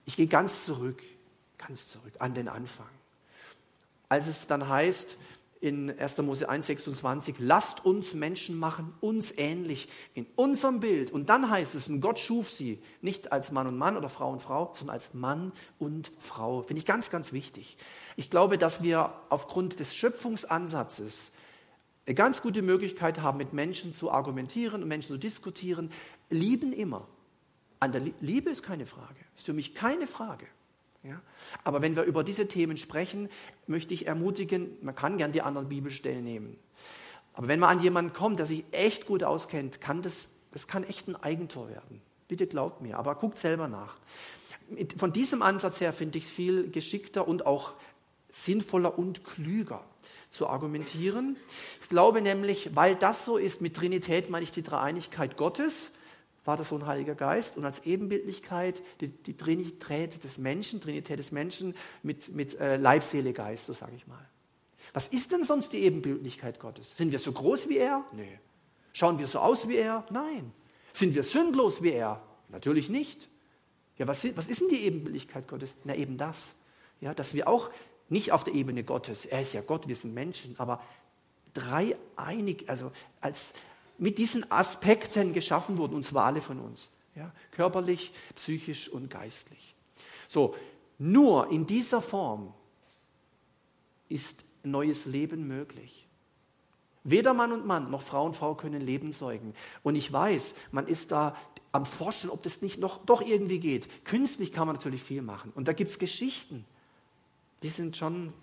ich gehe ganz zurück, ganz zurück an den Anfang als es dann heißt in 1. Mose 1, 26, lasst uns Menschen machen, uns ähnlich, in unserem Bild. Und dann heißt es, und Gott schuf sie nicht als Mann und Mann oder Frau und Frau, sondern als Mann und Frau. Finde ich ganz, ganz wichtig. Ich glaube, dass wir aufgrund des Schöpfungsansatzes eine ganz gute Möglichkeit haben, mit Menschen zu argumentieren und Menschen zu diskutieren. Lieben immer. An der Liebe ist keine Frage. Ist für mich keine Frage. Ja? Aber wenn wir über diese Themen sprechen, möchte ich ermutigen, man kann gern die anderen Bibelstellen nehmen. Aber wenn man an jemanden kommt, der sich echt gut auskennt, kann das, das kann echt ein Eigentor werden. Bitte glaubt mir, aber guckt selber nach. Von diesem Ansatz her finde ich es viel geschickter und auch sinnvoller und klüger zu argumentieren. Ich glaube nämlich, weil das so ist, mit Trinität meine ich die Dreieinigkeit Gottes, Vater, Sohn, Heiliger Geist und als Ebenbildlichkeit die, die Trinität des Menschen, Trinität des Menschen mit, mit äh, Leib, Seele, Geist, so sage ich mal. Was ist denn sonst die Ebenbildlichkeit Gottes? Sind wir so groß wie er? Nee. Schauen wir so aus wie er? Nein. Sind wir sündlos wie er? Natürlich nicht. Ja, was, was ist denn die Ebenbildlichkeit Gottes? Na, eben das. Ja, dass wir auch nicht auf der Ebene Gottes, er ist ja Gott, wir sind Menschen, aber dreieinig, also als, mit diesen Aspekten geschaffen wurden, und zwar alle von uns. Ja, körperlich, psychisch und geistlich. So, nur in dieser Form ist neues Leben möglich. Weder Mann und Mann noch Frau und Frau können Leben zeugen. Und ich weiß, man ist da am Forschen, ob das nicht noch doch irgendwie geht. Künstlich kann man natürlich viel machen. Und da gibt es Geschichten, die sind schon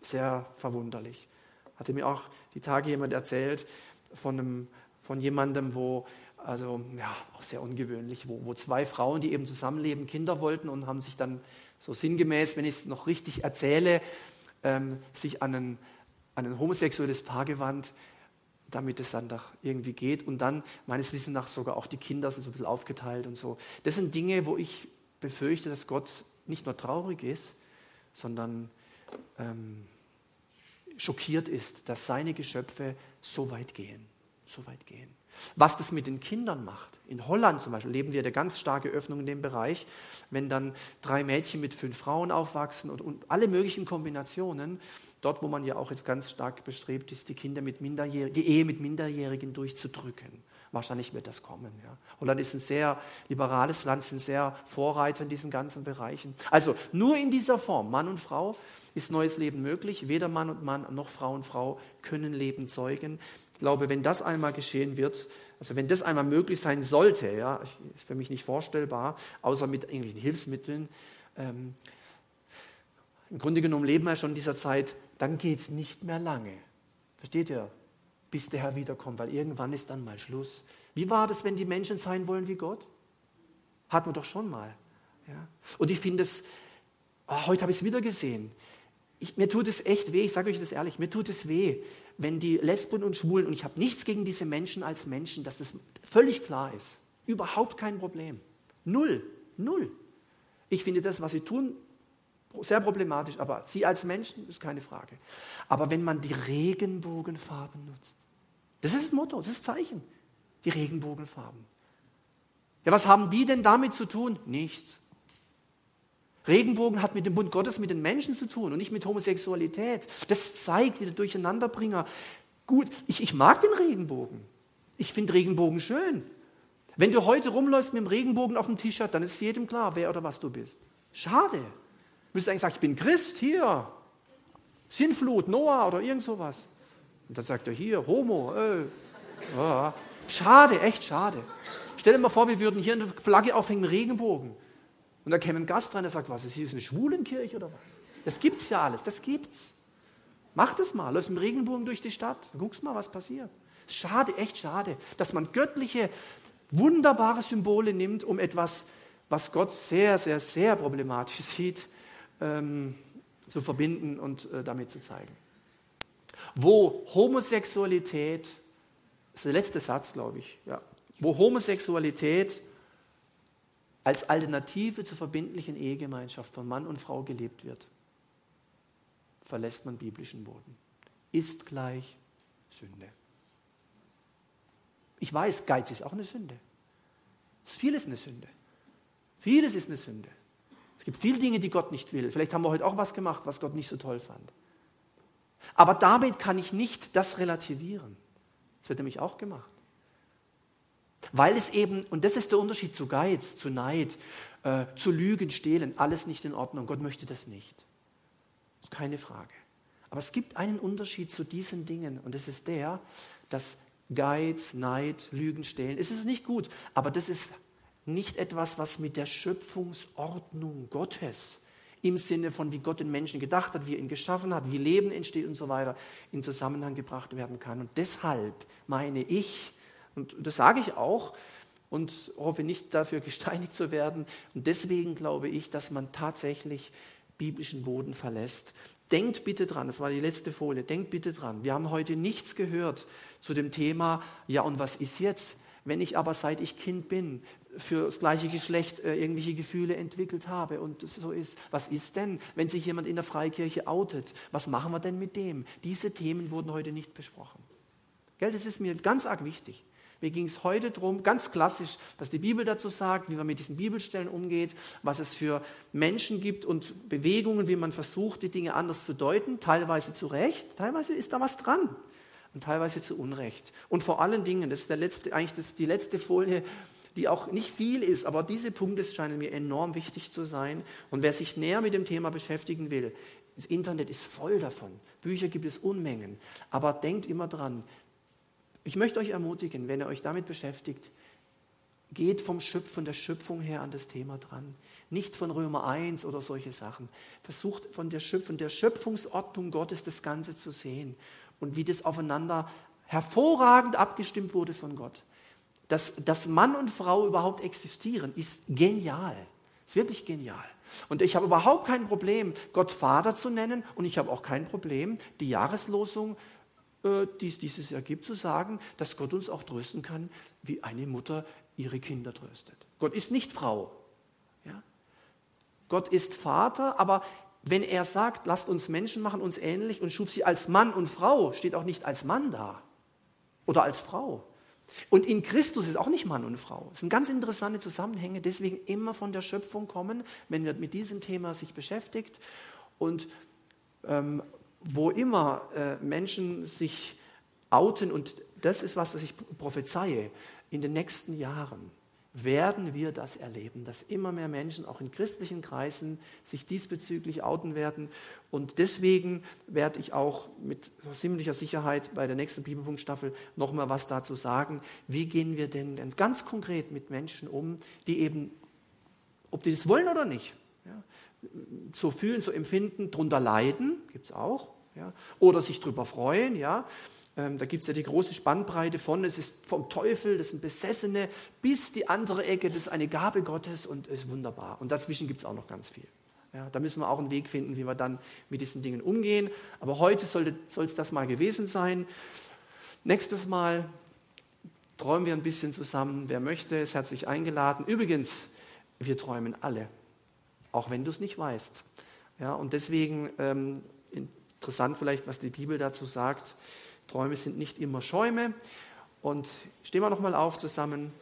sehr verwunderlich. Hatte mir auch die Tage jemand erzählt von, einem, von jemandem, wo, also ja, auch sehr ungewöhnlich, wo, wo zwei Frauen, die eben zusammenleben, Kinder wollten und haben sich dann so sinngemäß, wenn ich es noch richtig erzähle, ähm, sich an ein, an ein homosexuelles Paar gewandt, damit es dann doch irgendwie geht. Und dann, meines Wissens nach, sogar auch die Kinder sind so ein bisschen aufgeteilt und so. Das sind Dinge, wo ich befürchte, dass Gott nicht nur traurig ist, sondern ähm, schockiert ist, dass seine Geschöpfe so weit gehen. So weit gehen. Was das mit den Kindern macht. In Holland zum Beispiel leben wir eine ganz starke Öffnung in dem Bereich, wenn dann drei Mädchen mit fünf Frauen aufwachsen und, und alle möglichen Kombinationen. Dort, wo man ja auch jetzt ganz stark bestrebt ist, die Kinder mit Minderjährigen, die Ehe mit Minderjährigen durchzudrücken. Wahrscheinlich wird das kommen. Ja. Holland ist ein sehr liberales Land, sind sehr Vorreiter in diesen ganzen Bereichen. Also nur in dieser Form, Mann und Frau, ist neues Leben möglich. Weder Mann und Mann noch Frau und Frau können Leben zeugen. Ich glaube, wenn das einmal geschehen wird, also wenn das einmal möglich sein sollte, ja, ist für mich nicht vorstellbar, außer mit irgendwelchen Hilfsmitteln. Ähm, Im Grunde genommen leben wir schon in dieser Zeit, dann geht es nicht mehr lange. Versteht ihr? Bis der Herr wiederkommt, weil irgendwann ist dann mal Schluss. Wie war das, wenn die Menschen sein wollen wie Gott? Hatten wir doch schon mal. Ja? Und ich finde es, oh, heute habe ich es wieder gesehen. Ich, mir tut es echt weh, ich sage euch das ehrlich, mir tut es weh, wenn die Lesben und Schwulen, und ich habe nichts gegen diese Menschen als Menschen, dass das völlig klar ist. Überhaupt kein Problem. Null. Null. Ich finde das, was sie tun, sehr problematisch, aber sie als Menschen ist keine Frage. Aber wenn man die Regenbogenfarben nutzt, das ist das Motto, das ist das Zeichen, die Regenbogenfarben. Ja, was haben die denn damit zu tun? Nichts. Regenbogen hat mit dem Bund Gottes mit den Menschen zu tun und nicht mit Homosexualität. Das zeigt wieder Durcheinanderbringer. Gut, ich, ich mag den Regenbogen. Ich finde Regenbogen schön. Wenn du heute rumläufst mit dem Regenbogen auf dem T-Shirt, dann ist jedem klar, wer oder was du bist. Schade. Du müsstest eigentlich sagen, ich bin Christ, hier. Sinnflut, Noah oder irgend sowas. Und dann sagt er, hier, Homo. Äh. Schade, echt schade. Stell dir mal vor, wir würden hier eine Flagge aufhängen, Regenbogen. Und da käme ein Gast rein, der sagt, was ist hier, ist eine Schwulenkirche oder was? Das gibt's ja alles, das gibt's. Mach das mal, lass im Regenbogen durch die Stadt, guckst mal, was passiert. Schade, echt schade, dass man göttliche, wunderbare Symbole nimmt, um etwas, was Gott sehr, sehr, sehr problematisch [laughs] sieht, ähm, zu verbinden und äh, damit zu zeigen. Wo Homosexualität, das ist der letzte Satz, glaube ich, ja, wo Homosexualität als Alternative zur verbindlichen Ehegemeinschaft von Mann und Frau gelebt wird, verlässt man biblischen Boden. Ist gleich Sünde. Ich weiß, Geiz ist auch eine Sünde. Vieles eine Sünde. Vieles ist eine Sünde. Es gibt viele Dinge, die Gott nicht will. Vielleicht haben wir heute auch was gemacht, was Gott nicht so toll fand. Aber damit kann ich nicht das relativieren. Das wird nämlich auch gemacht. Weil es eben, und das ist der Unterschied zu Geiz, zu Neid, äh, zu Lügen, Stehlen, alles nicht in Ordnung. Gott möchte das nicht. Keine Frage. Aber es gibt einen Unterschied zu diesen Dingen und das ist der, dass Geiz, Neid, Lügen, Stehlen, es ist nicht gut, aber das ist nicht etwas, was mit der Schöpfungsordnung Gottes im Sinne von, wie Gott den Menschen gedacht hat, wie er ihn geschaffen hat, wie Leben entsteht und so weiter, in Zusammenhang gebracht werden kann. Und deshalb meine ich, und das sage ich auch und hoffe nicht dafür [laughs] gesteinigt zu werden. Und deswegen glaube ich, dass man tatsächlich biblischen Boden verlässt. Denkt bitte dran, das war die letzte Folie, denkt bitte dran. Wir haben heute nichts gehört zu dem Thema, ja und was ist jetzt? Wenn ich aber seit ich Kind bin für das gleiche Geschlecht äh, irgendwelche Gefühle entwickelt habe und so ist, was ist denn, wenn sich jemand in der Freikirche outet? Was machen wir denn mit dem? Diese Themen wurden heute nicht besprochen. Gell, das ist mir ganz arg wichtig. Mir ging es heute darum, ganz klassisch, was die Bibel dazu sagt, wie man mit diesen Bibelstellen umgeht, was es für Menschen gibt und Bewegungen, wie man versucht, die Dinge anders zu deuten, teilweise zu Recht, teilweise ist da was dran und teilweise zu Unrecht. Und vor allen Dingen, das ist der letzte, eigentlich das, die letzte Folie, die auch nicht viel ist, aber diese Punkte scheinen mir enorm wichtig zu sein. Und wer sich näher mit dem Thema beschäftigen will, das Internet ist voll davon. Bücher gibt es Unmengen. Aber denkt immer dran, ich möchte euch ermutigen, wenn ihr euch damit beschäftigt, geht vom Schöpf, von der Schöpfung her an das Thema dran. Nicht von Römer 1 oder solche Sachen. Versucht von der, Schöpf von der Schöpfungsordnung Gottes das Ganze zu sehen und wie das aufeinander hervorragend abgestimmt wurde von Gott. Dass, dass Mann und Frau überhaupt existieren, ist genial. Ist wirklich genial. Und ich habe überhaupt kein Problem, Gott Vater zu nennen und ich habe auch kein Problem, die Jahreslosung, äh, die es dieses Jahr gibt, zu sagen, dass Gott uns auch trösten kann, wie eine Mutter ihre Kinder tröstet. Gott ist nicht Frau. Ja? Gott ist Vater, aber wenn er sagt, lasst uns Menschen machen, uns ähnlich und schuf sie als Mann und Frau, steht auch nicht als Mann da oder als Frau. Und in Christus ist auch nicht Mann und Frau. Das sind ganz interessante Zusammenhänge, deswegen immer von der Schöpfung kommen, wenn man mit diesem Thema sich beschäftigt. Und ähm, wo immer äh, Menschen sich outen, und das ist was, was ich prophezeie, in den nächsten Jahren werden wir das erleben, dass immer mehr Menschen auch in christlichen Kreisen sich diesbezüglich outen werden. Und deswegen werde ich auch mit ziemlicher Sicherheit bei der nächsten Bibelpunktstaffel nochmal was dazu sagen. Wie gehen wir denn ganz konkret mit Menschen um, die eben, ob die das wollen oder nicht, ja, so fühlen, so empfinden, drunter leiden, gibt es auch, ja, oder sich drüber freuen, ja, ähm, da gibt es ja die große Spannbreite von, es ist vom Teufel, das sind Besessene, bis die andere Ecke, das ist eine Gabe Gottes und ist wunderbar. Und dazwischen gibt es auch noch ganz viel. Ja, da müssen wir auch einen Weg finden, wie wir dann mit diesen Dingen umgehen. Aber heute soll es das mal gewesen sein. Nächstes Mal träumen wir ein bisschen zusammen. Wer möchte, ist herzlich eingeladen. Übrigens, wir träumen alle, auch wenn du es nicht weißt. Ja, und deswegen ähm, interessant vielleicht, was die Bibel dazu sagt. Träume sind nicht immer Schäume. Und stehen wir nochmal auf zusammen.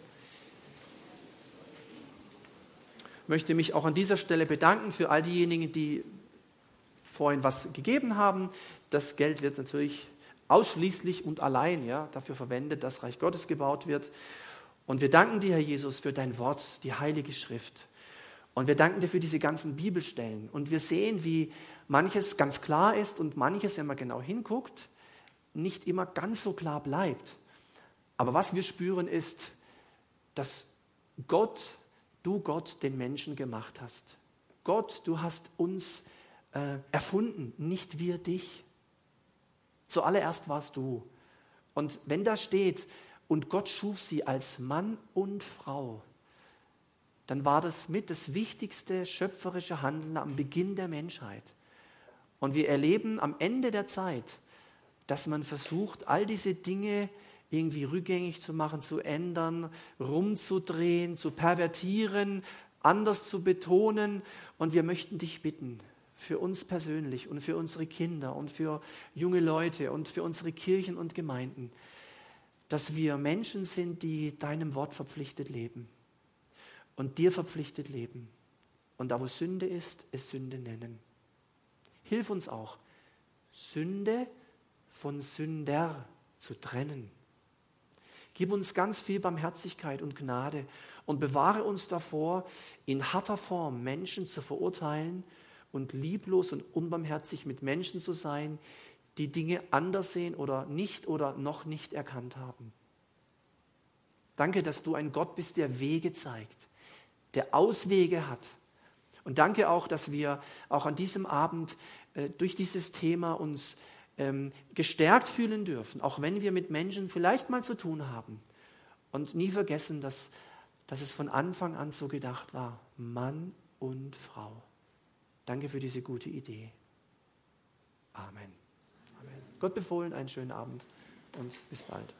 Ich möchte mich auch an dieser Stelle bedanken für all diejenigen, die vorhin was gegeben haben. Das Geld wird natürlich ausschließlich und allein ja, dafür verwendet, dass Reich Gottes gebaut wird. Und wir danken dir, Herr Jesus, für dein Wort, die Heilige Schrift. Und wir danken dir für diese ganzen Bibelstellen. Und wir sehen, wie manches ganz klar ist und manches, wenn man genau hinguckt, nicht immer ganz so klar bleibt. Aber was wir spüren ist, dass Gott, du Gott, den Menschen gemacht hast. Gott, du hast uns äh, erfunden, nicht wir dich. Zuallererst warst du. Und wenn da steht, und Gott schuf sie als Mann und Frau, dann war das mit das wichtigste schöpferische Handeln am Beginn der Menschheit. Und wir erleben am Ende der Zeit, dass man versucht, all diese Dinge irgendwie rückgängig zu machen, zu ändern, rumzudrehen, zu pervertieren, anders zu betonen. Und wir möchten dich bitten, für uns persönlich und für unsere Kinder und für junge Leute und für unsere Kirchen und Gemeinden, dass wir Menschen sind, die deinem Wort verpflichtet leben und dir verpflichtet leben. Und da, wo Sünde ist, es Sünde nennen. Hilf uns auch, Sünde von Sünder zu trennen. Gib uns ganz viel Barmherzigkeit und Gnade und bewahre uns davor, in harter Form Menschen zu verurteilen und lieblos und unbarmherzig mit Menschen zu sein, die Dinge anders sehen oder nicht oder noch nicht erkannt haben. Danke, dass du ein Gott bist, der Wege zeigt, der Auswege hat. Und danke auch, dass wir auch an diesem Abend äh, durch dieses Thema uns ähm, gestärkt fühlen dürfen, auch wenn wir mit Menschen vielleicht mal zu tun haben. Und nie vergessen, dass, dass es von Anfang an so gedacht war, Mann und Frau. Danke für diese gute Idee. Amen. Amen. Gott befohlen, einen schönen Abend und bis bald.